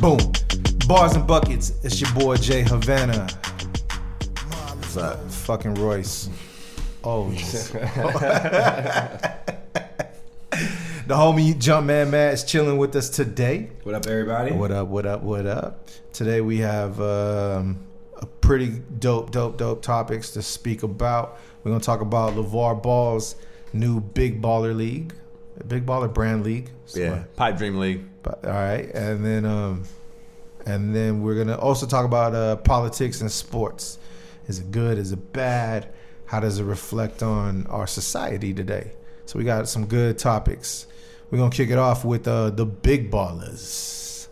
Boom. Bars and buckets. It's your boy Jay Havana. What's up? Fucking Royce. Oh. the homie Jumpman Matt is chilling with us today. What up, everybody? What up? What up? What up? Today we have um, a pretty dope, dope, dope topics to speak about. We're gonna talk about LaVar Ball's new Big Baller League, Big Baller Brand League. Yeah, Pipe Dream League. But, all right, and then um, and then we're gonna also talk about uh, politics and sports. Is it good? Is it bad? How does it reflect on our society today? So we got some good topics. We're gonna kick it off with uh, the big ballers,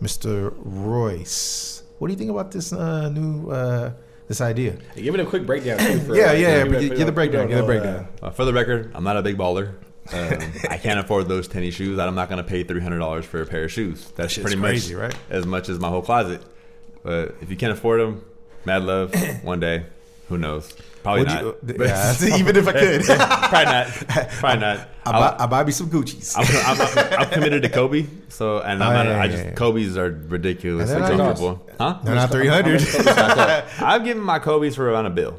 Mr. Royce. What do you think about this uh, new uh, this idea? Hey, give it a quick breakdown. Too for, Yeah, uh, yeah, give but it- get the breakdown, give it a get the breakdown. Uh, for the record, I'm not a big baller. Um, I can't afford those tennis shoes. I'm not going to pay $300 for a pair of shoes. That's shit's pretty crazy, much right? as much as my whole closet. But if you can't afford them, mad love. one day, who knows? Probably Would not. you- But- yeah, even if I could, probably not. Probably not. I I'll- buy, I buy me some Gucci's. I'm, I'm, I'm, I'm committed to Kobe, so and I'm Oh, not, yeah, I just yeah. Kobe's are ridiculously And they're not comfortable, huh? They're not three hundred. I've given my Kobe's for around a bill.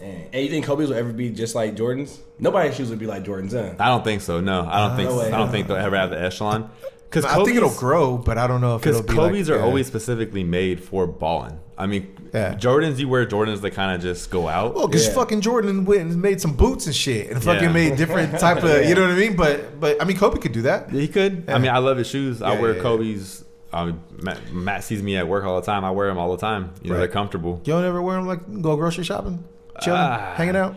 Dang. Hey, you think Kobe's will ever be just like Jordans? Nobody's shoes would be like Jordans, huh? I don't think so. No, I don't uh, think. no way. I don't think they'll ever have the echelon. Because I think it'll grow, but I don't know if Because it'll be Kobe's like, are yeah. always specifically made for balling. I mean, Yeah. Jordans you wear Jordans that kind of just go out. Well, because Yeah. fucking Jordan went and made some boots and shit, and fucking Yeah. made different type of, you know what I mean? But but I mean, Kobe could do that. he could. I mean, I love his shoes. I wear yeah, yeah. Kobe's. I mean, Matt, Matt sees me at work all the time. I wear them all the time. You know, Right. they're comfortable. You don't ever wear them like go grocery shopping, chilling, Ah. hanging out.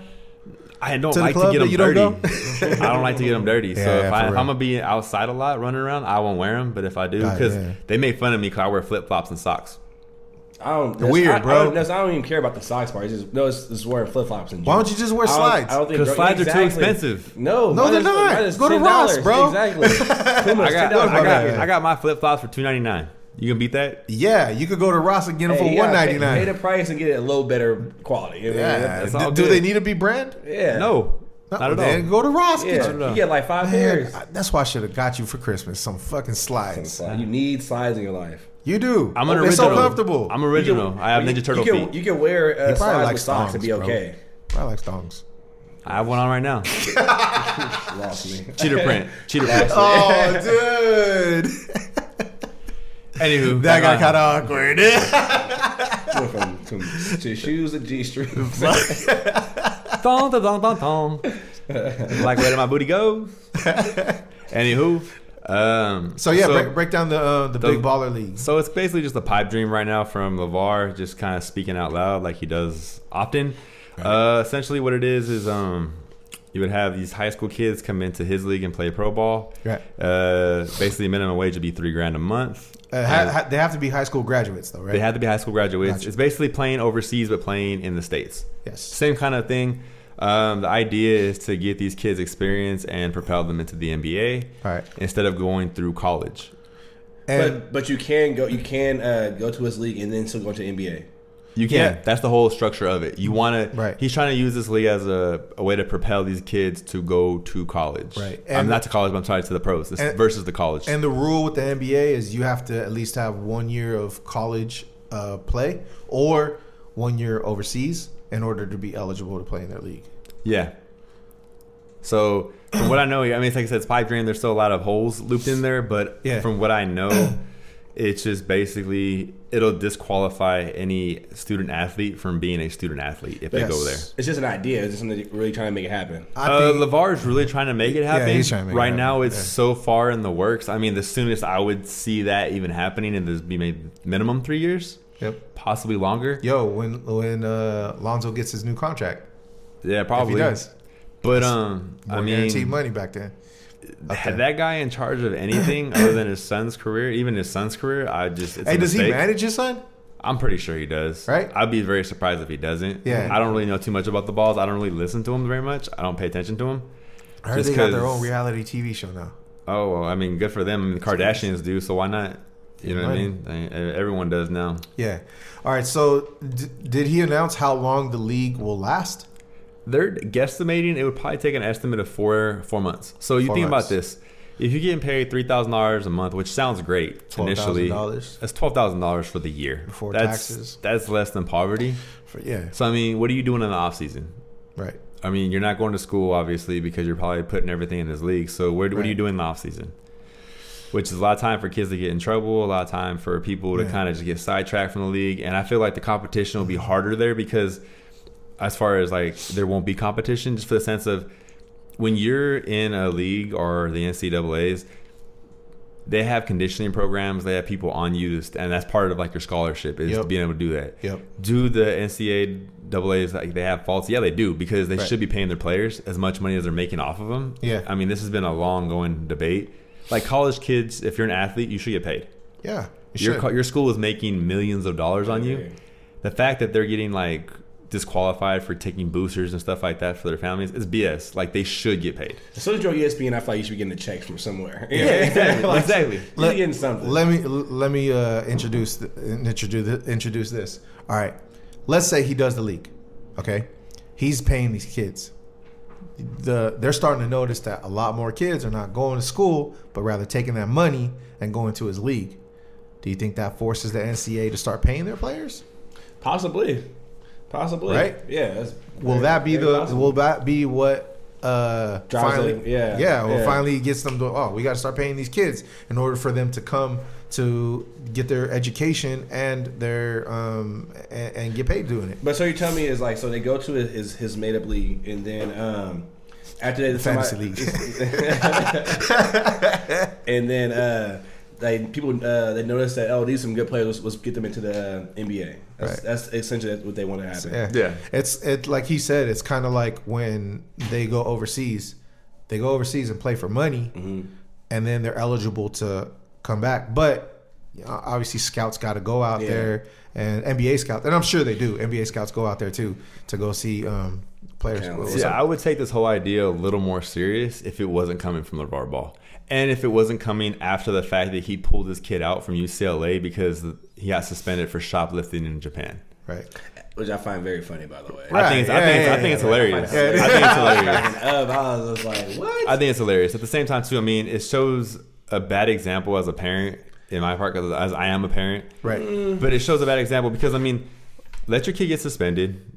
I don't To like to club get them you don't dirty. I don't like to get them dirty. so Yeah, if, yeah, I, if I'm gonna be outside a lot, running around, I won't wear them. But if I do, because yeah. they make fun of me because I wear flip flops and socks. I don't. that's- weird, I, bro. I don't, I don't even care about the socks part. It's just no, it's, it's wearing flip flops. Why don't you just wear I don't- slides? I don't think Because bro- slides are too expensive. No, No, they're not. mine is Go to Ross, $10. bro. Exactly. I got, I got, I got my flip flops for two ninety nine. You can beat that? Yeah, you could go to Ross and get them Hey, for you one gotta ninety pay- Pay the price and get it a little better quality. You know what I mean? Yeah, That's do, all do good. they need to be brand? yeah. No, not at Then all. go to Ross. Yeah, Get you. you get like five Man, pairs. I- that's why I should have got you for Christmas some fucking slides. You need slides in your life. You do. I'm an They're original. so comfortable. I'm original. I have You- Ninja Turtle you can, feet. You can wear uh, probably slides likes with socks and be bro. okay. I like thongs. I have one on right now. Lost me. Cheater print. Cheater print. Oh, dude. Anywho, That got kind of awkward. Went from, from to shoes to G strings. Thong, thong, thong, thong, thong. like where did my booty go? Anywho, um, so yeah, break, break down the uh, the, the- big baller league. So it's basically just a pipe dream right now from Lavar, just kind of speaking out loud like he does often. Uh, essentially, what it is is um, you would have these high school kids come into his league and play pro ball. Right. Uh, basically, minimum wage would be three grand a month. Uh, ha, ha, they have to be high school graduates, though, right? They have to be high school graduates. Gotcha. It's basically playing overseas but playing in the states. yes. Same kind of thing. Um, the idea is to get these kids experience and propel them into the NBA All right. instead of going through college. And but but you can go you can uh, go to his league and then still go to NBA. You can. Yeah. That's the whole structure of it. You want to. Right. He's trying to use this league as a, a way to propel these kids to go to college. Right. I'm And- not to college, but I'm sorry to the pros this and- versus the college. and the rule with the NBA is you have to at least have one year of college uh, play or one year overseas in order to be eligible to play in their league. yeah. So from what I know, I mean, it's like I said, it's pipe dream. There's still a lot of holes looped in there, but Yeah. from what I know, it's just basically it'll disqualify any student athlete from being a student athlete if they go there. It's just an idea. It's just something that really trying to make it happen. I Uh, Lavar is really trying to make it happen. Yeah, he's trying to make it right happen, now, it's yeah. so far in the works. I mean, the soonest I would see that even happening, and this be made minimum three years, Yep. possibly longer. Yo, when when uh, Lonzo gets his new contract, Yeah, probably if he does, But um, more I guaranteed mean, money back then. Up had that guy in charge of anything other than his son's career, even his son's career, I just it's Hey, does he manage his son? I'm pretty sure he does. Right? I'd be very surprised if he doesn't. Yeah. I don't really know too much about the balls. I don't really listen to him very much. I don't pay attention to him. I heard Just they got their own reality TV show now. Oh well, I mean, good for them. I mean, the Kardashians do, so why not? You know what I mean? I mean, Everyone does now. Yeah. All right. So, d- did he announce how long the league will last? They're guesstimating it would probably take an estimate of four four months. So you Four think months. about this: if you're getting paid three thousand dollars a month, which sounds great initially, $12,000 that's twelve thousand dollars for the year Before that's, taxes. That's less than poverty. For, yeah, So I mean, what are you doing in the off season? right. I mean, you're not going to school obviously because you're probably putting everything in this league. So where, what are you doing in the off season? Which is a lot of time for kids to get in trouble, a lot of time for people to Yeah. kind of just get sidetracked from the league. And I feel like the competition will be harder there because, as far as like there won't be competition, just for the sense of when you're in a league or the NCAA's, they have conditioning programs. They have people on you, to and that's part of like your scholarship is Yep. being able to do that. Yep. Do the NCAA's like they have faults? Yeah, they do because they Right. should be paying their players as much money as they're making off of them. Yeah. I mean, this has been a long going debate. Like college kids, if you're an athlete, you should get paid. Yeah, you Your should. your school is making millions of dollars on you. The fact that they're getting like disqualified for taking boosters and stuff like that for their families is BS. Like they should get paid. As soon as you're ESPN, I feel like you should be getting a check from somewhere. Yeah, exactly. Like, exactly. You should be getting something. Let me let me uh, introduce the, introduce introduce this. All right, let's say he does the league. Okay, he's paying these kids. The they're starting to notice that a lot more kids are not going to school, but rather taking that money and going to his league. Do you think that forces the NCAA to start paying their players? Possibly. Possibly. Right? Yeah. That's Will very- that be the? possible. Will that be what? Uh, Drives finally, yeah, yeah. Well, yeah. finally gets them to. Oh, we got to start paying these kids in order for them to come to get their education and their um and, and get paid doing it. But so you tell me is like so they go to his his made up league and then um after they the Fantasy and then uh like people uh they noticed that oh these are some good players let's, let's get them into the uh, NBA. That's, Right. that's essentially what they want to happen. Yeah, Yeah. It's it like he said. It's kind of like when they go overseas. They go overseas and play for money, Mm-hmm. and then they're eligible to come back. But you know, obviously, scouts got to go out Yeah. there, and NBA scouts, and I'm sure they do. NBA scouts go out there too to go see um, players. Talent. Yeah, up? I would take this whole idea a little more serious if it wasn't coming from LaVar Ball. And if it wasn't coming after the fact that he pulled his kid out from UCLA because he got suspended for shoplifting in Japan. right. Which I find very funny by the way. I think it's, I think it's, I think it's hilarious. I think it's hilarious. Up, I was like, what? I think it's hilarious. At the same time, too, I mean, it shows a bad example as a parent in my part because as I am a parent. Right. But it shows a bad example because I mean, let your kid get suspended,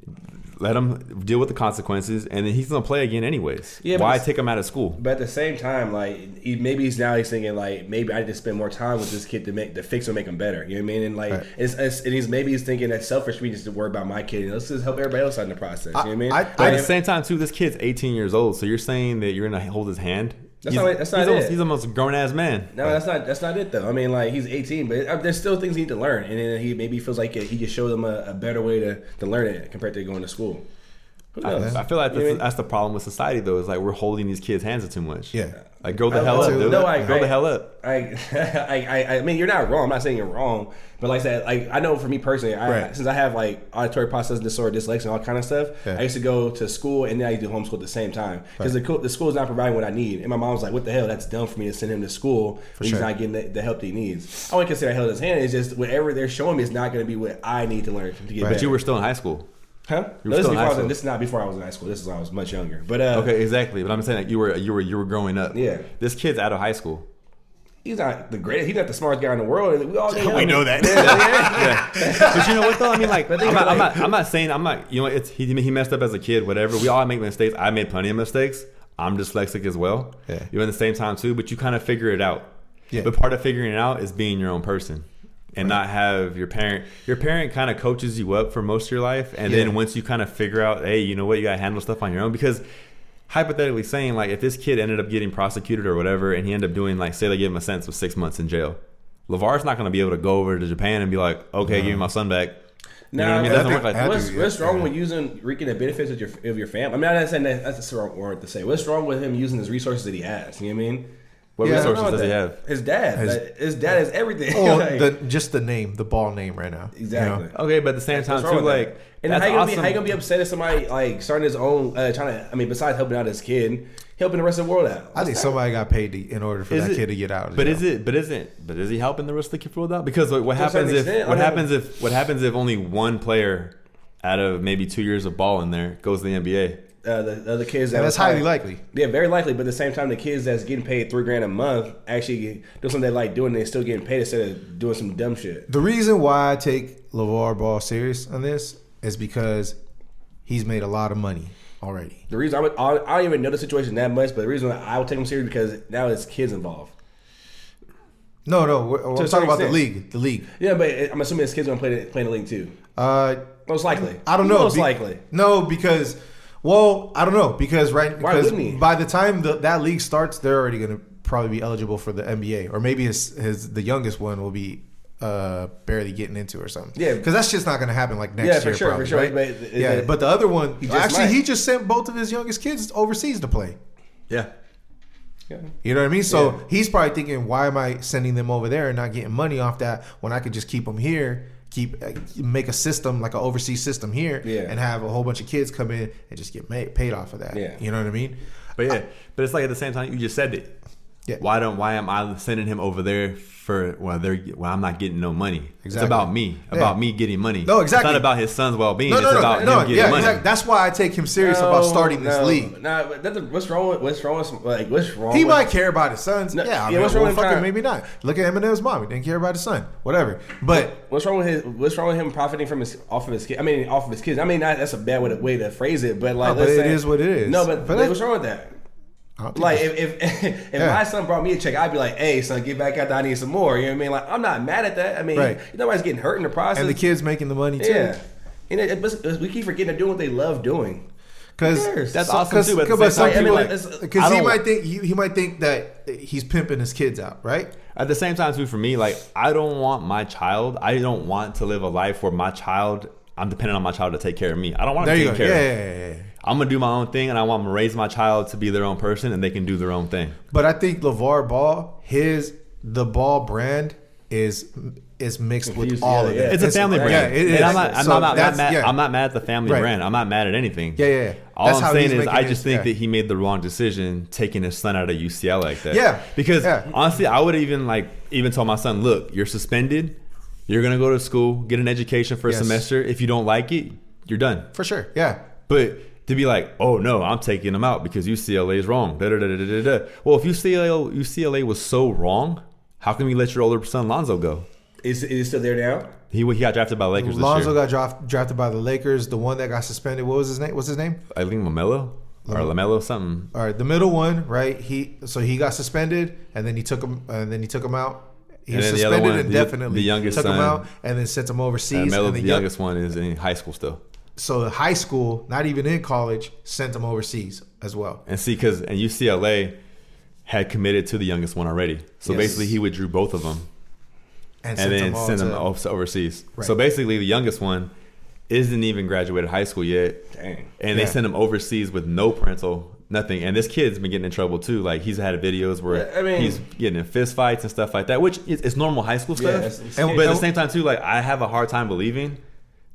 let him deal with the consequences, and then he's gonna play again anyways. Yeah, Why take him out of school? But at the same time, like he, maybe he's now he's thinking like maybe I need to spend more time with this kid to make to fix him, make him better. You know what I mean? And like Right. it's, it's and he's maybe he's thinking that selfish me just to worry about my kid. Let's just help everybody else out in the process. You know what I mean? I- But at the same time, too, this kid's 18 years old. So you're saying that you're gonna hold his hand? That's he's, not- that's not he's it. Almost, he's almost a grown ass man. no, that's not that's not it though. I mean, like he's 18, but uh, there's still things he need to learn, and then he maybe feels like he can show them a, a better way to, to learn it compared to going to school. Who knows? I, I feel like that's, what I mean? that's the problem with society, though. Is like we're holding these kids' hands too much. Yeah. Like grow the I- hell up, no, dude. no, I- grow the hell up. I, I, I, I mean, you're not wrong. I'm not saying you're wrong, but like I said, like I know for me personally, I, Right. since I have like auditory processing disorder, dyslexia, and all kind of stuff, Yeah. I used to go to school and then I used to homeschool at the same time because the, co- the school is not providing what I need. And my mom was like, "What the hell? That's dumb for me to send him to school when sure. he's not getting the, the help that he needs." I wouldn't consider I held his hand. It's just whatever they're showing me is not going to be what I need to learn to get Right. But you were still in high school. Huh? No, this, is before I was in- this is not before I was in high school. This is when I was much younger. But uh, Okay, exactly. But I'm saying like you were you were you were growing up. Yeah. This kid's out of high school. he's not the greatest. He's not the smartest guy in the world. We all We know that. yeah But you know what though? I mean, like, I'm not, I'm not, I'm not saying I'm not. You know, it's he, he messed up as a kid, whatever. We all make mistakes. I made plenty of mistakes. I'm dyslexic as well. Yeah. You're at the same time too, but you kind of figure it out. Yeah. But part of figuring it out is being your own person. And not have your parent. Your parent kind of coaches you up for most of your life, and Yeah. then once you kind of figure out, hey, you know what, you got to handle stuff on your own. Because hypothetically saying, like, if this kid ended up getting prosecuted or whatever, and he ended up doing, like, say they give him a sentence of six months in jail, Lavar's not going to be able to go over to Japan and be like, okay, give me my son back. You know what I mean? It doesn't work like think- that. What's, yeah. what's wrong Yeah. with using reaping the benefits of your of your family? I mean, I'm not saying that that's the wrong word to say. What's wrong with him using his resources that he has? You know what I mean? What Yeah, resources does with he have? His dad. His- Like, His, dad is everything. Oh, Like, the, just the name, the ball name right now. you exactly. know? Okay, but at the same time, What's wrong too, like, that? and that's how you, gonna awesome. be, how you gonna be upset if somebody like starting his own, uh, trying to? I mean, besides helping out his kid, helping the rest of the world out. I think somebody got paid to, in order for Is that it- kid to get out. But jail. is it? But isn't? But is he helping the rest of the kid roll out? Because like, what To happens if? extent, What mean- happens if? What happens if only one player out of maybe two years of ball in there goes to the NBA? Uh, the, the other kids that And that's highly likely. Yeah, very likely. But at the same time, the kids that's getting paid three grand a month actually do something they like doing. They're still getting paid instead of doing some dumb shit. The reason why I take LaVar Ball serious on this is because he's made a lot of money already. The reason I, would, I don't even know the situation that much, but the reason I would take him serious because now it's kids involved. No, no, we're, I'm talking about the league. The league. Yeah, but I'm assuming his kids are play the, play in the league too. Uh, Most likely. I don't know. Most Be- likely. No, because well, I don't know because right Why because wouldn't he? by the time the, that league starts, they're already going to probably be eligible for the NBA, or maybe his his the youngest one will be uh barely getting into or something. Yeah. because that's just not going to happen like next year. Yeah, for year. sure, for sure. right? But- yeah, but- but the other one He just actually might. he just sent both of his youngest kids overseas to play. Yeah. Yeah. You know what I mean? So Yeah. he's probably thinking, why am I sending them over there and not getting money off that when I could just keep them here, keep uh, make a system like an overseas system here, Yeah. and have a whole bunch of kids come in and just get made, paid off of that. Yeah. You know what I mean? But yeah, but it's like at the same time you just said it. Yeah. Why don't why am I sending him over there for well they're well I'm not getting no money. It's about me. Yeah. About me getting money. No, exactly. It's not about his son's well being. No, no, it's no, about no. him getting Yeah, money. exactly. That's why I take him serious about No, starting this no, league. Nah, but that's, what's wrong with what's wrong with like what's wrong? He with, might care about his sons. No, yeah, I yeah, mean, what's well, wrong with fucking trying- maybe not. Look at Eminem's mom. He didn't care about his son. Whatever. But What's wrong with his? What's wrong with him profiting from his off of his kid? I mean, off of his kids. I mean, not, that's a bad way to, way to phrase it, but like, No, but let's it say- is what it is. No, but, But but that's- what's wrong with that? Like, if if, if Yeah. my son brought me a check, I'd be like, "Hey, son, get back out there. I need some more." You know what I mean? Like, I'm not mad at that. I mean, Right. nobody's getting hurt in the process. and the kids making the money too. yeah. And it, it, we keep forgetting they're doing what they love doing. Because? That's awesome too, but at the But same some time, mean, people, like, because I he don't- might think he, he might think that he's pimping his kids out, right? At the same time, too, for me, like I don't want my child. I don't want to live a life where my child. I'm dependent on my child to take care of me. I don't want to There you take go. care. Yeah, of. yeah, yeah, yeah. I'm gonna do my own thing, and I want to raise my child to be their own person, and they can do their own thing. But I think LaVar Ball, his the ball brand is is mixed with Infused all of together, it. yeah. It's a family brand. Yeah, it is. And I'm not. I'm So not, not mad. yeah. I'm not mad at the family Right. brand. I'm not mad at anything. Yeah, yeah, yeah. All That's I'm saying is, making I his- just think yeah. that he made the wrong decision taking his son out of UCLA like that. Yeah. Because Yeah. honestly, I would even like even told my son, look, you're suspended. You're gonna go to school, get an education for a Yes. semester. If you don't like it, you're done. for sure. Yeah. But to be like, oh no, I'm taking them out because UCLA is wrong. Da, da, da, da, da, da. Well, if UCLA UCLA was so wrong, how can you let your older son Lonzo go? Is is it still there now? He he got drafted by the Lakers Lonzo this year. got draft, drafted by the Lakers. The one that got suspended, what was his name? What's his name? I think Lamelo or Lamelo something. All right, the middle one, right? He so he got suspended, and then he took him, and then he took him out. He And was then the other suspended one, indefinitely. the youngest took him out, and then sent him overseas. And Melo, and the the young- youngest one, is in high school still. so high school, not even in college, sent him overseas as well. And see, because and UCLA had committed to the youngest one already, so Yes. basically he withdrew both of them And, and then all sent them overseas. Right. So basically, the youngest one isn't even graduated high school yet, Dang. and they sent him overseas with no parental nothing. And this kid's been getting in trouble too. Like he's had videos where Yeah, I mean- he's getting in fist fights and stuff like that, which is it's normal high school Yeah, stuff. it's- it's And- but at the same time too, like I have a hard time believing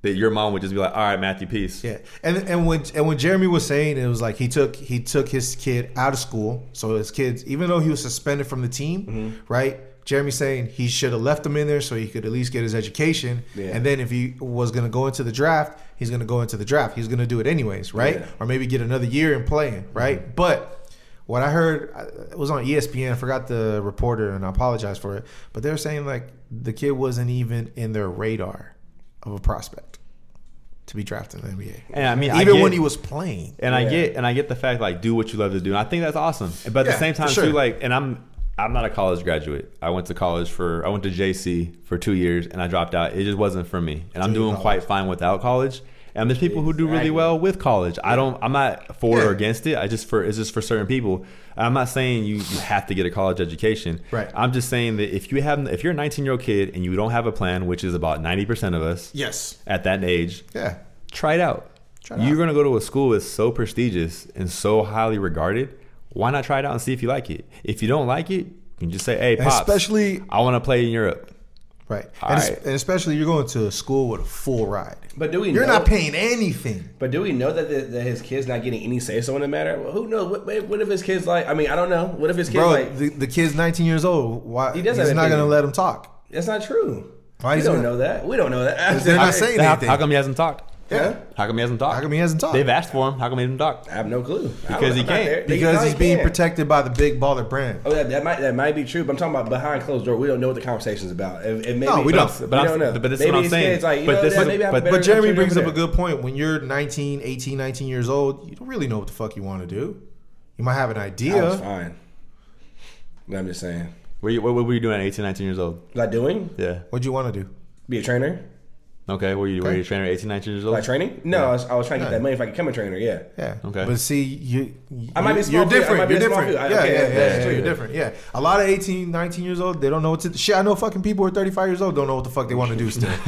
that your mom would just be like, "All right, Matthew, peace." Yeah, and and when and when Jeremy was saying it was like he took he took his kid out of school, so his kids, even though he was suspended from the team, Mm-hmm. right? Jeremy saying he should have left him in there so he could at least get his education, Yeah. and then if he was going to go into the draft, he's going to go into the draft. He's going to do it anyways, right? Yeah. Or maybe get another year in playing, right? But what I heard uh, it was on ESPN. I forgot the reporter, and I apologize for it. But they were saying like the kid wasn't even in their radar of a prospect to be drafted in the NBA. And I mean, I even get- when he was playing. And I get and I get the fact like do what you love to do. And I think that's awesome. But at Yeah, the same time sure. too, like and I'm I'm not a college graduate. I went to college for I went to JC for two years and I dropped out. It just wasn't for me. And I'm doing college. quite fine without college. And there's people who do really well with college. I don't. I'm not for Yeah. or against it. I just for it's just for certain people. I'm not saying you, you have to get a college education. Right. I'm just saying that if you have if you're a 19 year old kid and you don't have a plan, which is about 90 percent of us Yes. at that age, Yeah. try it out. Try it You're out. to go to a school that's so prestigious and so highly regarded. Why not try it out and see if you like it? If you don't like it, you can just say, "Hey, pops, especially I want to play in Europe." right. All And, es- right. and especially you're going to a school with a full ride. But do we? You're know, not paying anything. But do we know that, the, that his kid's not getting any say so in the matter? Well, who knows? What, what if his kid's like? I mean, I don't know. What if his kid's Bro, like? the, the kid's 19 years old. Why He doesn't. he's not going to let him talk. That's not true. Why we he don't not- know that. We don't know that. They're not I- saying How, anything. how come he hasn't talked? Yeah. How come he hasn't talked? How come he hasn't talked? They've asked for him. How come he hasn't talked? I have no clue Because he can't. because he's being can. protected by the big baller brand. Oh, that, that might that might be true, but I'm talking about behind closed door. We don't know what the conversation's about. If, if maybe, No, we don't. I'm- But we don't know. but this is maybe what I'm saying. like, But this that is- maybe but- But Jeremy brings up over a good point. When you're 19, 18, 19 years old, you don't really know what the fuck you want to do. You might have an I was idea. fine. I'm just saying. What, you- what were you doing at 18, 19 years old? Was I doing? Yeah. What do you want to do? Be a trainer? Okay. Were you, were you a trainer at 18, 19 years old? Like training? No, I, was, I was trying to get Yeah. that money if I could become a trainer. Yeah. Yeah. Okay. But see, you, you I might be you're small food. I different. You're different. food. Yeah, Okay, yeah, yeah, yeah. You're different. Yeah. A lot of 18, 19 years old, they don't know what to. Shit, I know fucking people who are 35 years old don't know what the fuck they want to do still.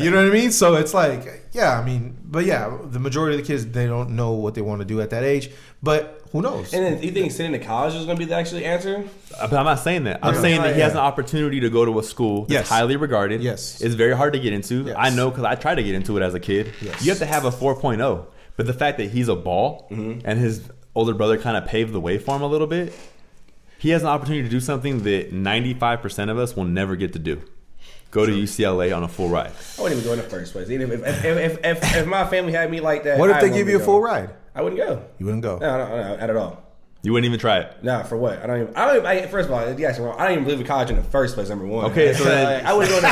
you know what I mean? So it's like, yeah, I mean, but yeah, the majority of the kids they don't know what they want to do at that age. But who knows? And then you think sitting in college is going to be the actual answer? But I'm not saying that. I'm Yeah. saying that he has an opportunity to go to a school that's Yes. highly regarded. Yes. It's very hard to get into. Yes. I know because I tried to get into it as a kid. Yes. You have to have a 4.0. But the fact that he's a ball Mm-hmm. and his older brother kind of paved the way for him a little bit, he has an opportunity to do something that 95% of us will never get to do. Go to UCLA on a full ride. I wouldn't even go in the first place. Even if if, if, if, if, if my family had me like that, what if I they give you a go. full ride? I wouldn't go. You wouldn't go. No, no, no, not at all. You wouldn't even try it. No, for what? I don't even. I don't even. I, first of all, you guys are wrong. I don't even believe in college in the first place. Number one. Okay, so then- like, I wouldn't go in the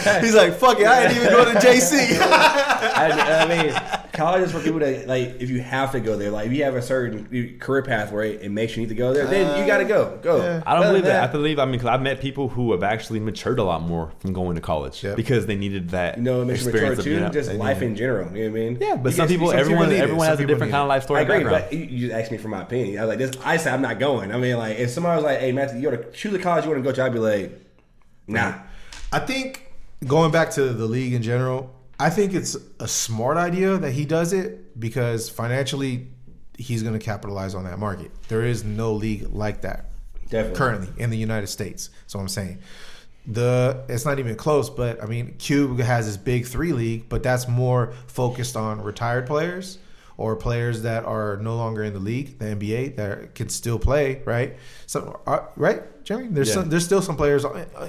first. He's like, fuck it, I didn't even go to JC. I, I mean, college is for people that like. If you have to go there, like if you have a certain career path where it, it makes you need to go there, then you got to go. Uh, go. yeah. I don't believe than that. I believe, I mean, because I've met people who have actually matured a lot more from going to college Yep. because they needed that You know, it makes you mature experience of too. being out- just life in general. You know what I mean? Yeah, but You some get- people, some everyone, need it. everyone has a different need kind of life story. I story agree, background. but you, you just asked me for my opinion. I was like, this. I said I'm not going. I mean, like, if somebody was like, "Hey, Matthew, you want to choose the college you want to go to," I'd be like, "Nah." I think going back to the league in general, I think it's a smart idea that he does it because financially he's going to capitalize on that market. There is no league like that Definitely. currently in the United States. So I'm saying the it's not even close, but I mean Cube has this big 3 league, but that's more focused on retired players or players that are no longer in the league, the NBA that can still play, right? So uh, right, Jeremy, there's Yeah. some, there's still some players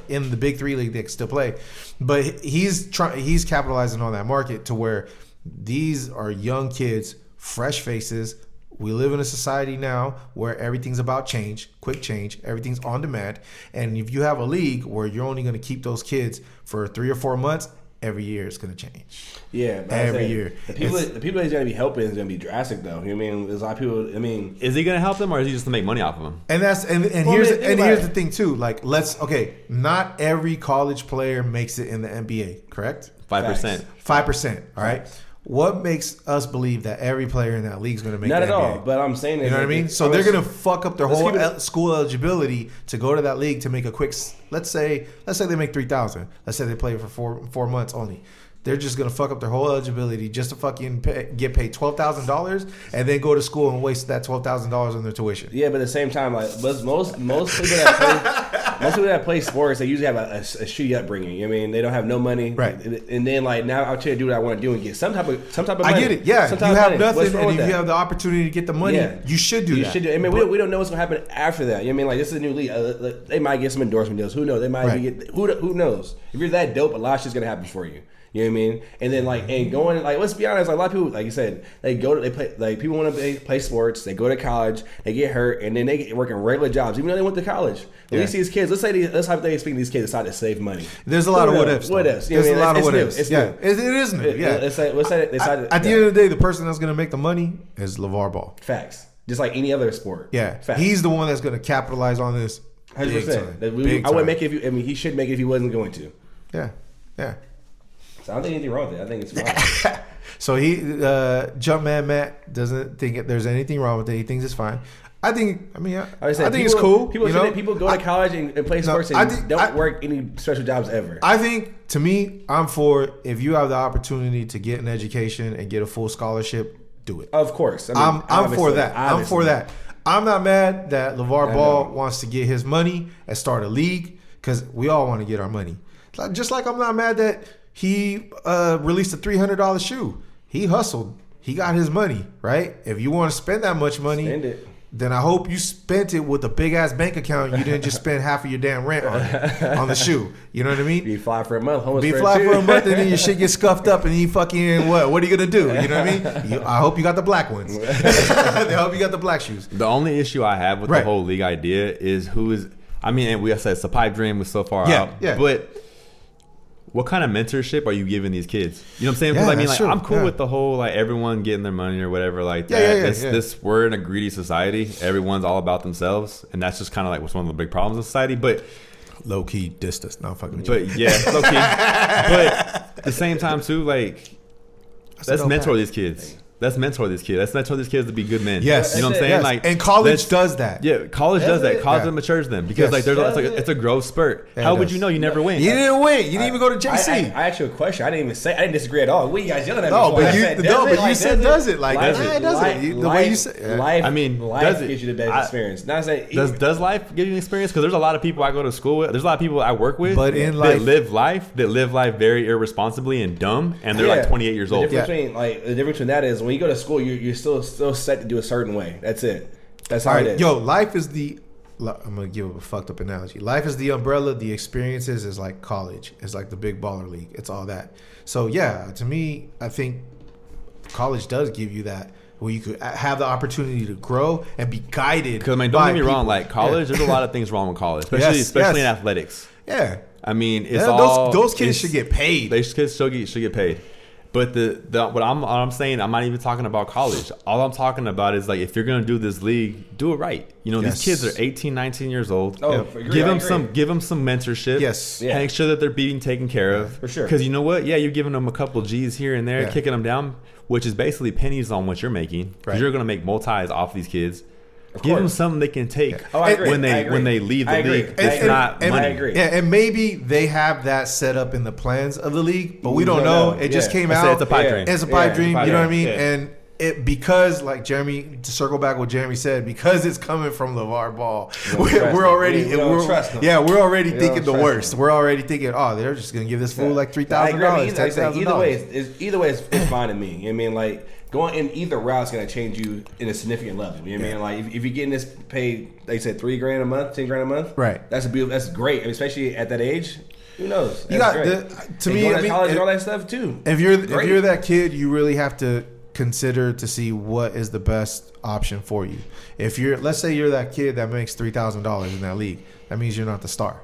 in the big 3 league that can still play. But he's trying he's capitalizing on that market to where these are young kids, fresh faces. We live in a society now where everything's about change, quick change, everything's on demand. And if you have a league where you're only going to keep those kids for three or four months, every year it's going to change. Yeah, Every saying, year. The people, It's- the people he's gonna be helping is gonna be drastic, though. You know what I mean? There's a lot of people. I mean, Is he going to help them, or is he just to make money off of them? And that's and, and Well, here's man, think and here's it. the thing too. Like let's okay, not every college player makes it in the NBA, correct? Five percent. Five percent. All right. What makes us believe that every player in that league is going to make not at all. But I'm saying, You know what I mean? So they're gonna fuck up their whole el- school eligibility to go to that league to make a quick. Let's say, let's say they make three thousand. Let's say they play for four four months only. They're just gonna fuck up their whole eligibility just to fucking pay, get paid twelve thousand dollars and then go to school and waste that twelve thousand dollars on their tuition. Yeah, but at the same time, like most most most people that play, most people that play sports, they usually have a, a, a shitty upbringing. You know I mean, they don't have no money, Right. And then like now I'll tell you, do what I want to do and get some type of some type of. I get it. Yeah, Some you type of have money. Nothing, and if you have the opportunity to get the money, Yeah. you should do you that. should do. I mean, we don't, we don't know what's gonna happen after that. You know I mean, like this is a new league. Uh, like, they might get some endorsement deals. Who knows? They might Right. get who who knows. If you're that dope, a lot of shit's gonna happen for you. You know what I mean? And then like and going like let's be honest, like a lot of people, like you said, they go to they play like people want to play, play sports. They go to college, they get hurt, and then they get working regular jobs, even though they went to college. At Yeah. least these kids, let's say these, let's hypothetically speaking, these kids decide to save money. There's a lot Who of what ifs. What ifs? There's a lot mean? of what ifs. It's Yeah, new. it, it is new. It- Yeah. Let's say let's say they decided At the yeah. end of the day, the person that's going to make the money is LaVar Ball. facts, just like any other sport. Yeah, facts. he's the one that's going to capitalize on this. Hundred big percent. time. That we- Big I would make it if you. I mean, he should make it if he wasn't going to. Yeah, yeah. So I don't think anything wrong with it. I think it's fine. So he, uh, Jumpman Matt, doesn't think there's anything wrong with it. He thinks it's fine. I think. I mean, I, I, said, I think people, it's cool. People, you know? people go to college and, and play No, sports and I think- don't I- work any special jobs ever. I think to me, I'm for if you have the opportunity to get an education and get a full scholarship, do it. of course, I mean, I'm I'm for obviously, that. I'm for that. I'm not mad that LaVar Ball wants to get his money and start a league because we all want to get our money. Just like I'm not mad that he uh, released a three hundred dollar shoe. He hustled. He got his money right. If you want to spend that much money, Spend it. then I hope you spent it with a big ass bank account. You didn't just spend half of your damn rent on it, on the shoe. You know what I mean? Be fly for a month, homeless Be for fly two. for a month and then your shit gets scuffed up and you fucking what? What are you gonna do? You know what I mean? You, I hope you got the black ones. I hope you got the black shoes. The only issue I have with Right. the whole league idea is who is. I mean, and we said it's a pipe dream was so far Yeah, out. yeah. But what kind of mentorship are you giving these kids? You know what I'm saying? Because Yeah, I mean, like, true. I'm cool Yeah. with the whole like everyone getting their money or whatever like Yeah, that. yeah, yeah, this, yeah. this we're in a greedy society. Everyone's all about themselves, and that's just kind of like what's one of the big problems in society. But Low key distance. No, I'm fucking with you. but yeah, low key. but at the same time too, like let's mentor bad. these kids. Let's mentor these kids. Let's mentor these kids to be good men. Yes, you know what I'm saying? Yes. Like and college let's- does that. Yeah, college Does does that. it? College Yeah. matures them because Yes. like there's a, it's, like, it? it's a growth spurt. Yeah, How would you know? You never win. You didn't win. You didn't even go to JC. I, I asked you a question. I didn't even say. I didn't disagree at all. What you guys yelling at me No, for? but I you- said, no, but it? you Like, said does it? Like, life, nah, it doesn't. Life, You- the way you life- said- life. I mean, life gives you the best experience. Not saying Does does life give you an experience? Because there's a lot of people I go to school with. There's a lot of people I work with, But in that life- live life that live life very irresponsibly and dumb, and they're like 28 years The old. difference Yeah. between like the difference between that is when you go to school, you're, you're still still set to do a certain way. That's it. That's how All it right, is. yo, life is the. I'm gonna give a fucked up analogy. Life is the umbrella. The experiences is like college. It's like the big baller league. It's all that. So yeah, to me, I think college does give you that where you could uh, have the opportunity to grow and be guided. Because I mean, don't get me wrong. Like college, Yeah. there's a lot of things wrong with college, especially Yes, especially yes. in athletics. Yeah, I mean, it's Yeah, all those those kids should get paid. They kids should get should get paid. But the, the what I'm what I'm saying, I'm not even talking about college. All I'm talking about is like if you're gonna do this league, do it right. You know, Yes. these kids are 18, 19 years old. Oh, Yeah. agree, give I them agree. some give them some mentorship. Yes. Yeah. Make sure that they're being taken care of. For sure. Because you know what? Yeah, you're giving them a couple G's here and there, Yeah. kicking them down, which is basically pennies on what you're making. Because Right. you're gonna make multis off these kids. Of Give them something they can take Oh, I agree. when I they agree. when they leave the league. It's agree. not and, money. I agree. Yeah, and maybe they have that set up in the plans of the league, but we We don't don't know. know. It just came I out. said it's a pipe Yeah. dream. It's a pipe it's dream. pipe you know what I mean? Yeah. And it because like Jeremy to circle back what Jeremy said because it's coming from LaVar Ball. We're, we're already We- we don't we're- trust him. yeah we're already We thinking the worst. him. We're already thinking oh they're just gonna give this fool like three I thousand agree. I mean, dollars, either, ten like I said, thousand either way, dollars. is either way is it's fine to me. You know what I mean, like going in either route is going to change you in a significant level. You know what I mean? Like if, if you're getting this paid, like said, three grand a month, ten grand a month, Right. That's a beautiful. That's great, I mean, especially at that age. Who knows? You got great. the- uh, to And me, I mean, college it- and all that stuff too. If you're if you're that kid, you really have to consider to see what is the best option for you. If you're let's say you're that kid that makes three thousand dollars in that league, that means you're not the star,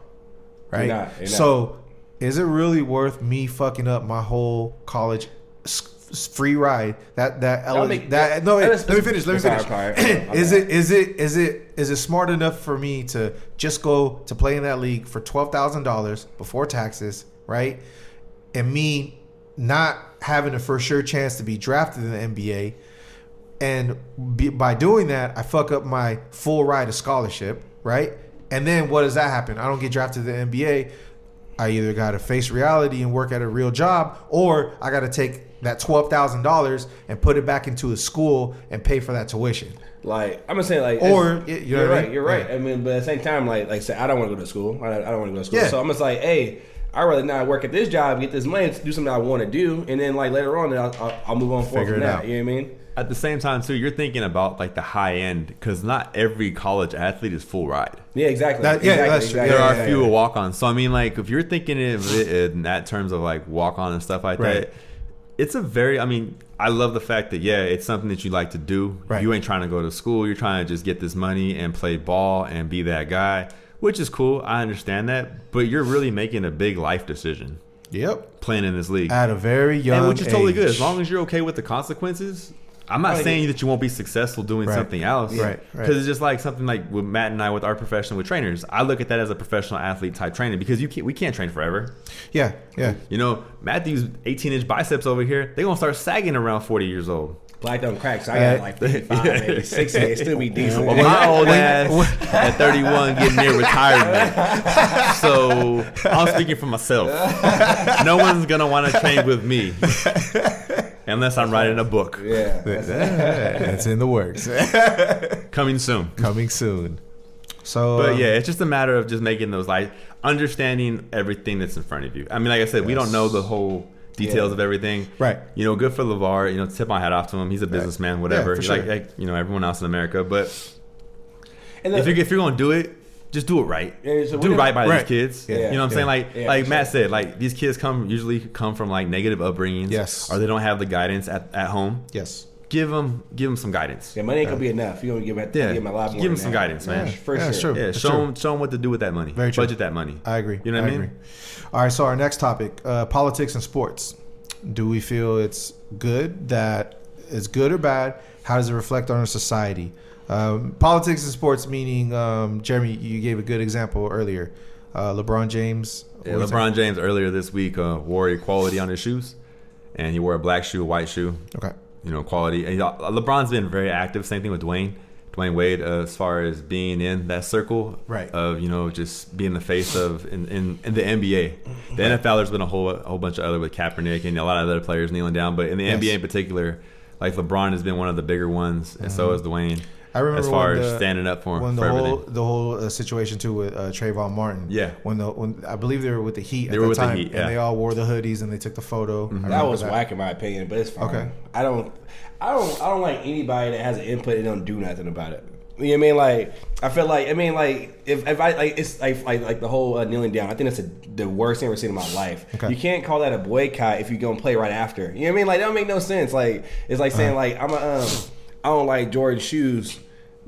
right? You're not, you're not. so, is it really worth me fucking up my whole college free ride? That that That'll make- that no, wait, let me finish. Let me finish. sorry. Is it is it is it is it smart enough for me to just go to play in that league for twelve thousand dollars before taxes, right? And me not having a for sure chance to be drafted in the NBA, and be, by doing that, I fuck up my full ride of scholarship, right? And then what does that happen? I don't get drafted to the NBA. I either got to face reality and work at a real job, or I got to take that twelve thousand dollars and put it back into a school and pay for that tuition. Like I'm gonna say, like, Or, it's- you know you're what I right, mean? you're right. Yeah. I mean, but at the same time, like, like I said, I don't want to go to school. I, I don't want to go to school. Yeah. So I'm just like, hey, I'd rather not work at this job, get this money, do something I want to do, and then like later on, then I'll, I'll, I'll move on forward Figure from it that. out. You know what I mean? At the same time, too, you're thinking about like the high end because not every college athlete is full ride. Yeah, exactly. That- yeah, exactly, that's true. there Yeah, are yeah, few yeah. walk ons. So I mean, like if you're thinking of it in that terms of like walk on and stuff like Right. that, it's a very. I mean, I love the fact that yeah, it's something that you like to do. Right. You ain't trying to go to school. You're trying to just get this money and play ball and be that guy, which is cool. I understand that, but you're really making a big life decision Yep. playing in this league, At a very young and which is totally good as long as you're okay with the consequences. I'm not Right. saying that you won't be successful doing Right. something else, Right, right. Because it's just like something like with Matt and I with our profession with trainers. I look at that as a professional athlete type training because you can't, we can't train forever. Yeah, yeah. You know, Matthew's 18 inch biceps over here, they're gonna start sagging around 40 years old. Black don't crack, so I got like 55, maybe 60. It still be decent. Well, my old ass at 31 getting near retirement. So I'm speaking for myself. No one's gonna want to train with me unless I'm writing a book yeah. that's- It's in the works. coming soon. Coming soon. So, But um, yeah, it's just a matter of just making those like understanding everything that's in front of you. I mean, like I said, we don't know the whole details Yeah. of everything. Right. You know, good for LaVar. You know, tip my hat off to him. He's a businessman, whatever. for like, sure. like you know everyone else in America. But And if you're if you're gonna do it, just do it right. Yeah, so do we- right by Right. these kids. Yeah. You know what I'm Yeah. saying? Like Yeah, like Matt sure. said, like these kids come usually come from like negative upbringings. Yes. Or they don't have the guidance at, at home. Yes. Give them give them some guidance. Yeah, money ain't gonna be enough. You gonna give it, Yeah. give them a lot more. Give 'em than some that. guidance, man. Yeah, for Yeah, sure. true. Yeah, show true. them show them what to do with that money. Very true. Budget that money. I agree. You know what I mean? agree. All right. So our next topic: uh, politics and sports. Do we feel it's good that it's good or bad? How does it reflect on our society? Um, politics and sports, meaning um, Jeremy, you gave a good example earlier. Uh, LeBron James. Yeah, LeBron James earlier this week uh, wore equality on his shoes, and he wore a black shoe, a white shoe. Okay. You know, quality. And LeBron's been very active. Same thing with Dwyane, Dwyane Wade, uh, as far as being in that circle Right. of you know just being the face of in, in, in the NBA. The NFL, there's been a whole a whole bunch of other with Kaepernick and a lot of other players kneeling down, but in the Yes. NBA in particular, like LeBron has been one of the bigger ones, and so has Dwyane. I remember as far when as standing up for, When for the whole everything. the whole uh, situation too with uh, Trayvon Martin. Yeah. When the when I believe they were with the Heat They at were the with the time, Heat, yeah. Mm-hmm. and they all wore the hoodies and they took the photo. I That remember was whack in my opinion, but it's fine. Okay. I don't, I don't, I don't like anybody that has an input and don't do nothing about it. You know what I mean? Like, I feel like, I mean, like, if, if I like, it's like, like, like the whole uh, kneeling down. I think that's a, the worst thing I've ever seen in my life. Okay. You can't call that a boycott if you go and play right after. You know what I mean? Like, that don't make no sense. Like, it's like saying like, I'm a, um, I don't like Jordan shoes.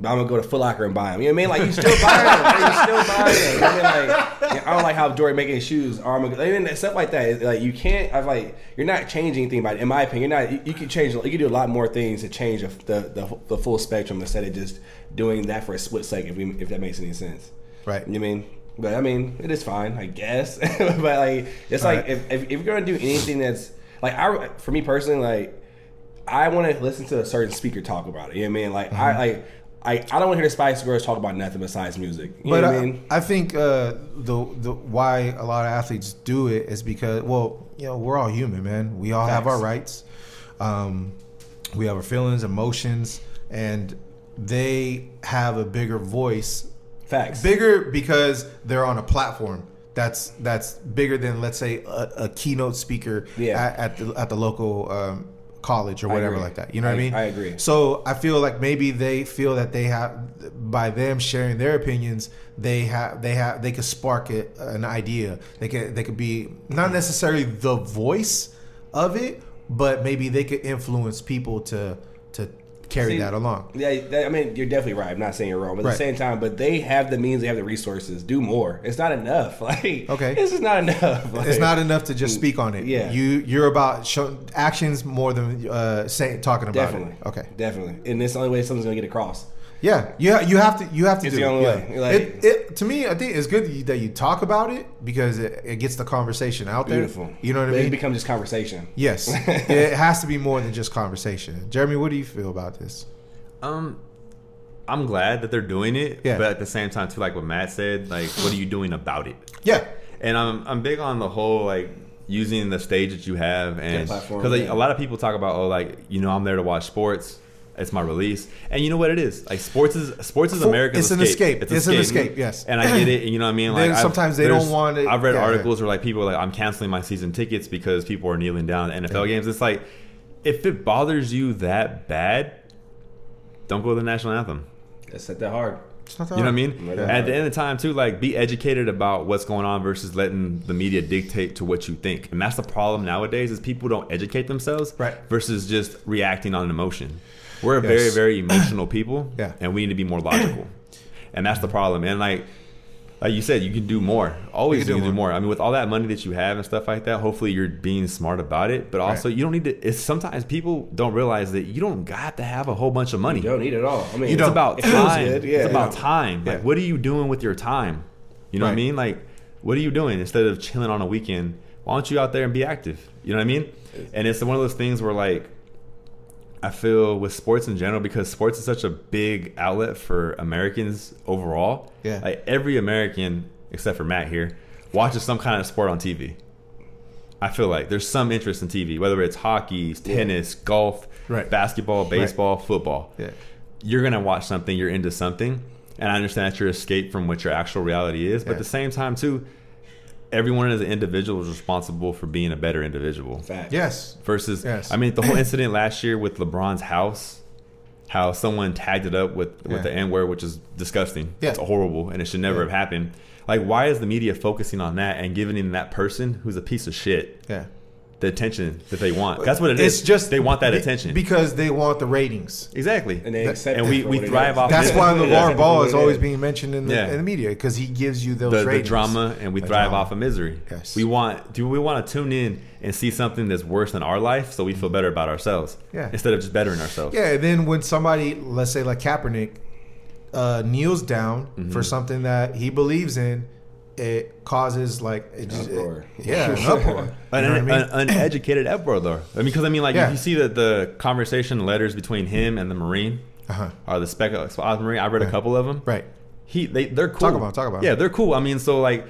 But I'm gonna go to Foot Locker and buy them. You know what I mean? Like you still buy them. You still buying them. You know I mean? Like I don't like how Jordan making his shoes. Or I'm gonna, I mean, stuff like that. It's Like you can't. I've like you're not changing anything about it. In my opinion, you're not. You, you can change. You can do a lot more things to change the the, the, the full spectrum instead of just doing that for a split second. If, we, if that makes any sense. Right. You know what I mean? But I mean, it is fine, I guess. but like, it's like Right. if, if, if you're gonna do anything that's like, I for me personally, like, I want to listen to a certain speaker talk about it. You know what I mean? Like, Mm-hmm. I like. I, I don't want to hear the Spice Girls talk about nothing besides music. You But know I, what I mean? I think uh, the the why a lot of athletes do it is because well, you know, we're all human, man. We all have our rights. Um, we have our feelings, emotions, and they have a bigger voice. Facts. Bigger because they're on a platform that's that's bigger than let's say a, a keynote speaker Yeah. at, at the at the local um, college or whatever like that. You know I- what I mean? I agree. So I feel like maybe they feel that they have by them sharing their opinions, they have they have they could spark it, uh, an idea. They could they could be not necessarily the voice of it, but maybe they could influence people to to carry See, that along. Yeah, that- I mean, you're definitely right. I'm not saying you're wrong, but at Right. the same time, but they have the means, they have the resources. Do more. It's not enough. Like, Okay. this is not enough. Like, It's not enough to just speak on it. Yeah. you you're about show, actions more than uh, saying talking about Definitely. it. Okay. Definitely. And it's the only way something's gonna get across. Yeah, you ha- you have to you have to It's do the it. only yeah. Like- it, it to me, I think it's good that you, that you talk about it because it, it gets the conversation out there. You know what I mean? It becomes just conversation. yes, it has to be more than just conversation. Jeremy, what do you feel about this? Um, I'm glad that they're doing it, Yeah. but at the same time, too, like what Matt said, like, what are you doing about it? Yeah, And I'm I'm big on the whole like using the stage that you have, and platform, because like, yeah. a lot of people talk about oh like you know I'm there to watch sports. It's my release, and you know what it is. Like sports is sports is For- America's it's an escape. It's an escape, yes. and I get it. And you know what I mean. Like sometimes they don't want it- I've read yeah, articles where like people are like I'm canceling my season tickets because people are kneeling down at NFL games. It's like if it bothers you that bad, don't go to the national anthem. Let's set that hard. It's not that You know what I mean? Right on. At the end of the time, too, like be educated about what's going on versus letting the media dictate to what you think. And that's the problem nowadays is people don't educate themselves Right. versus just reacting on an emotion. We're a very, very emotional people, Yeah. and we need to be more logical. and that's the problem. And like, like you said, you can do more. Always You you can can, do do more. I mean, with all that money that you have and stuff like that, hopefully you're being smart about it. But also, Right. you don't need to. It's sometimes people don't realize that you don't got to have a whole bunch of money. You don't need it all. I mean, You It's don't. about It time. good, yeah, it's about yeah. time. Like, Yeah. what are you doing with your time? You know what I mean? Like, what are you doing instead of chilling on a weekend? Why don't you out there and be active? You know what I mean? And it's one of those things where, like, I feel with sports in general because sports is such a big outlet for Americans overall. Yeah. Like every American except for Matt here watches some kind of sport on TV. I feel like there's some interest in TV, whether it's hockey, tennis, golf, Right. basketball, baseball, football Yeah. you're gonna watch something, you're into something, and I understand that's your escape from what your actual reality is. But Yeah. at the same time, too, everyone as an individual is responsible for being a better individual. Fact. Yes. Versus, Yes. I mean, the whole incident last year with LeBron's house, how someone tagged it up with with Yeah. the N word, which is disgusting. Yeah. It's horrible, and it should never Yeah. have happened. Like, why is the media focusing on that and giving that person who's a piece of shit Yeah. The attention that they want? That's what it is. It's just they want that be- attention because they want the ratings. exactly. And they That- accept and it we- we thrive off That's why Yeah. LaVar Ball is always being mentioned in the, Yeah. in the media because he gives you those the, the drama and we The thrive drama. off of misery. Yes. We want do we want to tune in and see something that's worse than our life so we feel better about ourselves. Yeah. Instead of just bettering ourselves. Yeah, and then when somebody, let's say like Kaepernick, uh, kneels down Mm-hmm. for something that he believes in, it causes like it just, Uproar. yeah, an uproar. You An, know I mean? an uneducated uproar though. I mean, because I mean, like Yeah. if you see that the conversation letters between him and the Marine Uh-huh. or the spec Marine, I read a couple of them. Right. He they they're cool. Talk about talk about. Yeah, they're cool. I mean, so like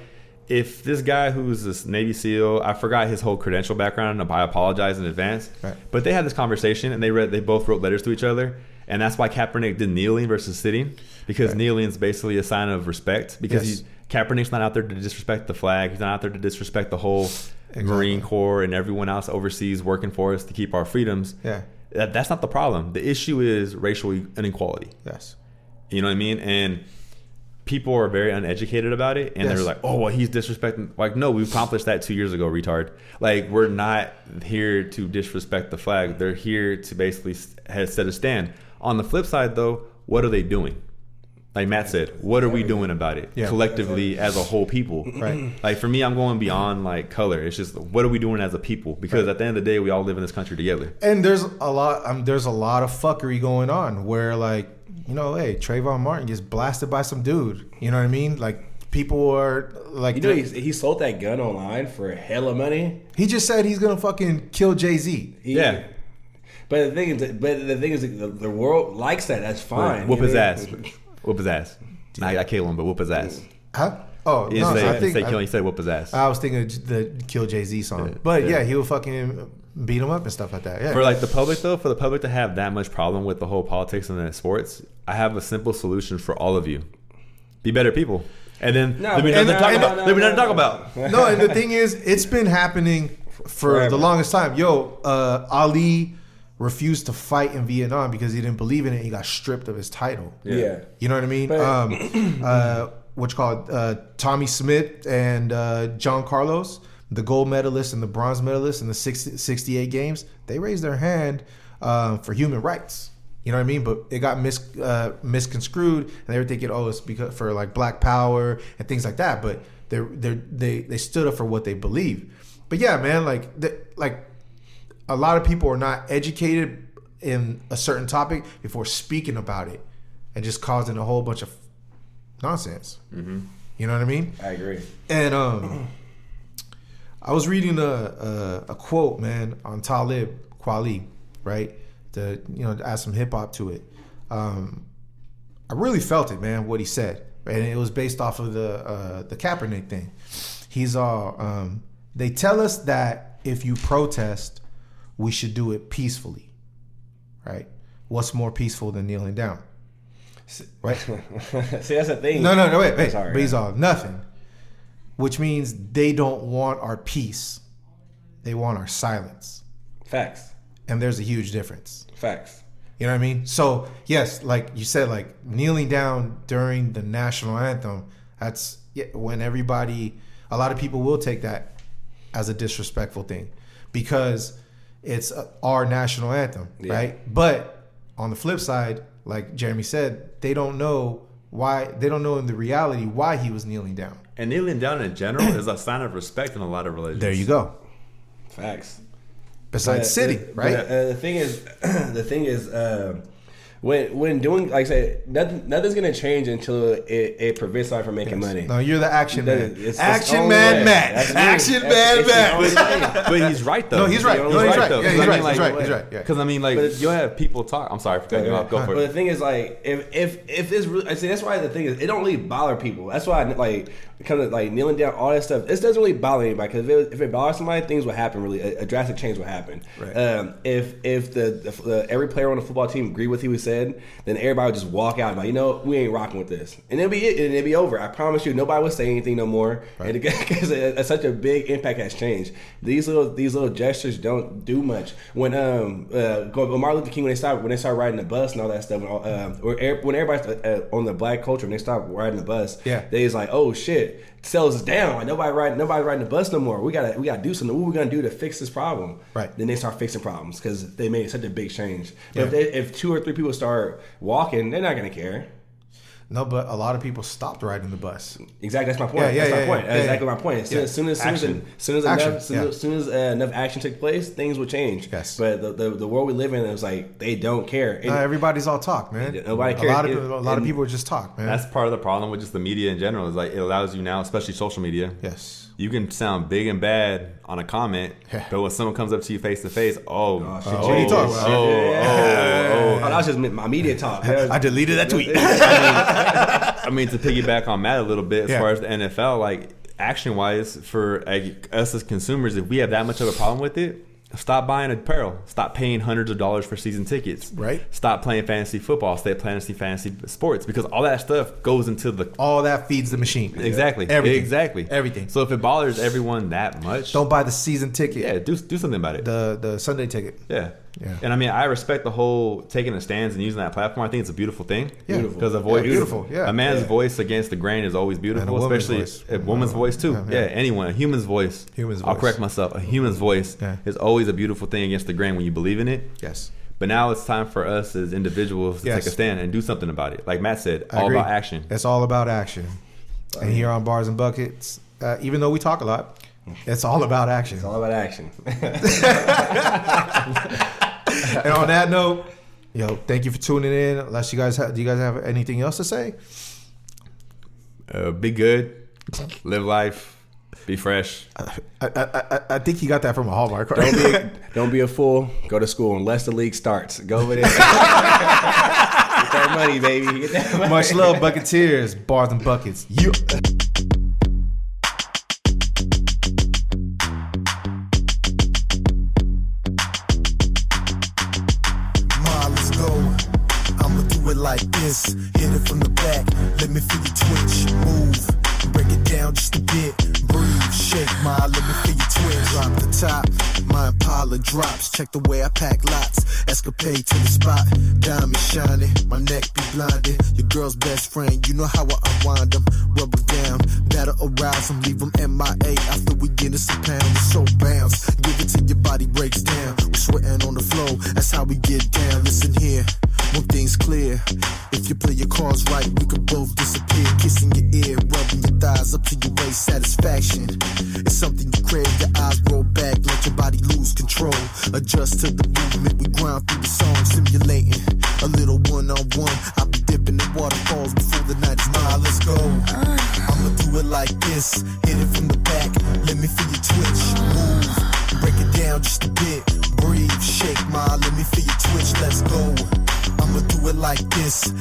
if this guy who's this Navy SEAL, I forgot his whole credential background, and I apologize in advance. Right. But they had this conversation, and they read, they both wrote letters to each other, and that's why Kaepernick did kneeling versus sitting, because Right. kneeling is basically a sign of respect. Because Yes. Kaepernick's not out there to disrespect the flag. He's not out there to disrespect the whole Marine Corps and everyone else overseas working for us to keep our freedoms. Yeah. That, that's not the problem. The issue is racial inequality. Yes. You know what I mean? And people are very uneducated about it, and Yes. they're like, "Oh, well, he's disrespecting." Like, no, we accomplished that two years ago, retard. Like, we're not here to disrespect the flag. They're here to basically set a stand. On the flip side, though, what are they doing? Like Matt said, what are we doing about it Yeah. collectively as a whole people? Right. Like for me, I'm going beyond like color. It's just what are we doing as a people? Because at the end of the day, we all live in this country together. And there's a lot. Um, there's a lot of fuckery going on where, like, you know, hey, Trayvon Martin gets blasted by some dude. You know what I mean? Like, people are like, You know, he, he sold that gun online for a hella money. he just said he's gonna fucking kill Jay Z. He- Yeah. But the thing is, but the thing is, the, the world likes that. That's fine. Whoop his know? ass. Whoop his ass. Nah, I kill him, but whoop his ass. Huh? Oh He no, didn't say, I think said I, kill, he said whoop his ass. I was thinking of the Kill Jay Z song, Yeah. but yeah. Yeah. he would fucking beat him up and stuff like that. Yeah, For like the public though, for the public to have that much problem with the whole politics and the sports, I have a simple solution for all of you: be better people. And then No, there'll be nothing to talk about. no, There'll be nothing to talk about. no, and the thing is, it's been happening for Forever. the longest time. Yo, uh, Ali refused to fight in Vietnam because he didn't believe in it. He got stripped of his title. Yeah. You know what I mean? But- um, uh, what's called uh, Tommie Smith and uh, John Carlos, the gold medalist and the bronze medalist in the 60, 68 games, they raised their hand uh, for human rights. You know what I mean? But it got mis uh, misconstrued, and they were thinking, oh, it's because for like Black Power and things like that. But they they they they stood up for what they believe. But yeah, man, like the, like a lot of people are not educated in a certain topic before speaking about it and just causing a whole bunch of nonsense. Mm-hmm. You know what I mean? I agree. And um, I was reading a, a a quote, man, on Talib Kweli, right? To you know, to add some hip hop to it. Um, I really felt it, man, what he said, and it was based off of the uh, the Kaepernick thing. He's all. Um, they tell us that if you protest, we should do it peacefully, right? What's more peaceful than kneeling down, right? See, that's the thing. No, no, no, wait, wait. Sorry, but he's all nothing, which means they don't want our peace. They want our silence, Facts. and there's a huge difference. Facts. You know what I mean? So yes, like you said, like kneeling down during the national anthem. That's when everybody, a lot of people will take that as a disrespectful thing because it's our national anthem, Yeah. right? But on the flip side, like Jeremy said, they don't know why. They don't know in the reality why he was kneeling down. And kneeling down in general is a sign of respect in a lot of religions. There you go. Facts. Besides But- city, but, right? uh, the thing is, the thing is, uh, when when doing like I said, nothing nothing's gonna change until it, it prevents somebody from making money. No, you're the action That- man. it's- it's action only man, way. Matt. That's. Action That's- man, Matt. but he's right though. No, he's right. No, No, he's right. though. Yeah, he's 'Cause I right. mean, like, He's right. He's right. Yeah. Because I mean, like you'll have people talk. I'm sorry for cutting you off. Go for But the thing is, like, if if if this, really, I say that's why the thing is, it don't really bother people. That's why, I, like, kind of like kneeling down, all that stuff. This doesn't really bother anybody because if it, if it bothers somebody, things will happen. Really, a, a drastic change will happen. Right. Um, if if the, the, the every player on the football team agree with what he was said, then everybody would just walk out like, you know, we ain't rocking with this, and it'll be it, and it'll be over. I promise you, nobody would say anything no more, right. because such a big impact has changed. These little these little gestures don't do much. When um uh, when Martin Luther King when they started when they started riding the bus and all that stuff, when, uh, when everybody's uh, on the black culture when they stopped riding the bus, yeah, they was like, oh shit sells us down. Like nobody riding, nobody riding the bus no more. We gotta, we gotta do something. What are we gonna do to fix this problem? Right. Then they start fixing problems because they made such a big change. But yeah. if, they, if two or three people start walking, they're not gonna care. No, but a lot of people stopped riding the bus. Exactly, that's my point. Yeah, yeah, that's yeah, my point. That's exactly my point. As soon, as soon as, soon as, soon as, action. enough, soon, soon as uh, enough action took place, things would change. Yes. But the, the, the world we live in is like they don't care. And, everybody's all talk, man. Nobody cares. A lot of people, a lot of people just talk, man. That's part of the problem with just the media in general. Is like it allows you now, especially social media. Yes you can sound big and bad on a comment, but when someone comes up to you face to face, oh, oh, shit, oh, what are you talking about? Oh, oh, oh, oh, that was just my media talk. I deleted that tweet. I, mean, I mean, to piggyback on Matt a little bit, as yeah. far as the NFL, like action wise, for us as consumers, if we have that much of a problem with it, Stop buying apparel. Stop paying hundreds of dollars for season tickets. Right. Stop playing fantasy football. Stay playing fantasy fantasy sports because all that stuff goes into the all that feeds the machine. Exactly. Everything. Exactly. Everything. So if it bothers everyone that much, don't buy the season ticket. Yeah, do do something about it. The the Sunday ticket. Yeah. Yeah. And I mean, I respect the whole taking a stands and using that platform. I think it's a beautiful thing. Yeah. Because a voice, yeah, beautiful. Yeah. A man's yeah. voice against the grain is always beautiful, a especially voice. a woman's voice too. Yeah, yeah. anyone, a human's voice. Human's voice. I'll correct myself. A human's voice is always a beautiful thing against the grain when you believe in it. Yes. But now it's time for us as individuals to yes. take a stand and do something about it. Like Matt said, I all agree. about action. It's all about action. And here on Bars and Buckets, uh, even though we talk a lot, it's all about action. It's all about action. and on that note, yo, thank you for tuning in. Unless you guys have, do you guys have anything else to say? Uh, be good, live life, be fresh. I, I, I, I think you got that from a Hallmark. Right? Don't be a, don't be a fool. Go to school unless the league starts. Go over there. Get that money, baby. That money. Much love, Bucketeers, bars and buckets. You. This. Hit it from the back, let me feel you twitch. Move, break it down just a bit. Breathe, shake my, let me feel you twitch. Drop the top, my Impala drops. Check the way I pack lots. Escapade to the spot, diamond shining, my neck be blinded. Your girl's best friend, you know how I unwind them. Rubber down, that'll arouse them, leave them MIA after we get us a pound. So bounce, give it till your body breaks down. We're sweating on the floor, that's how we get down. Listen here. One thing's clear. If you play your cards right, we could both disappear. Kissing your ear, rubbing your thighs up to your waist, satisfaction. It's something you crave, your eyes roll back, let your body lose control. Adjust to the movement, we grind through the song, simulating a little one on one. I'll be dipping in waterfalls before the night is mine. Let's go. I'ma do it like this, hit it from the back, let me feel you twitch. Like this.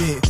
Down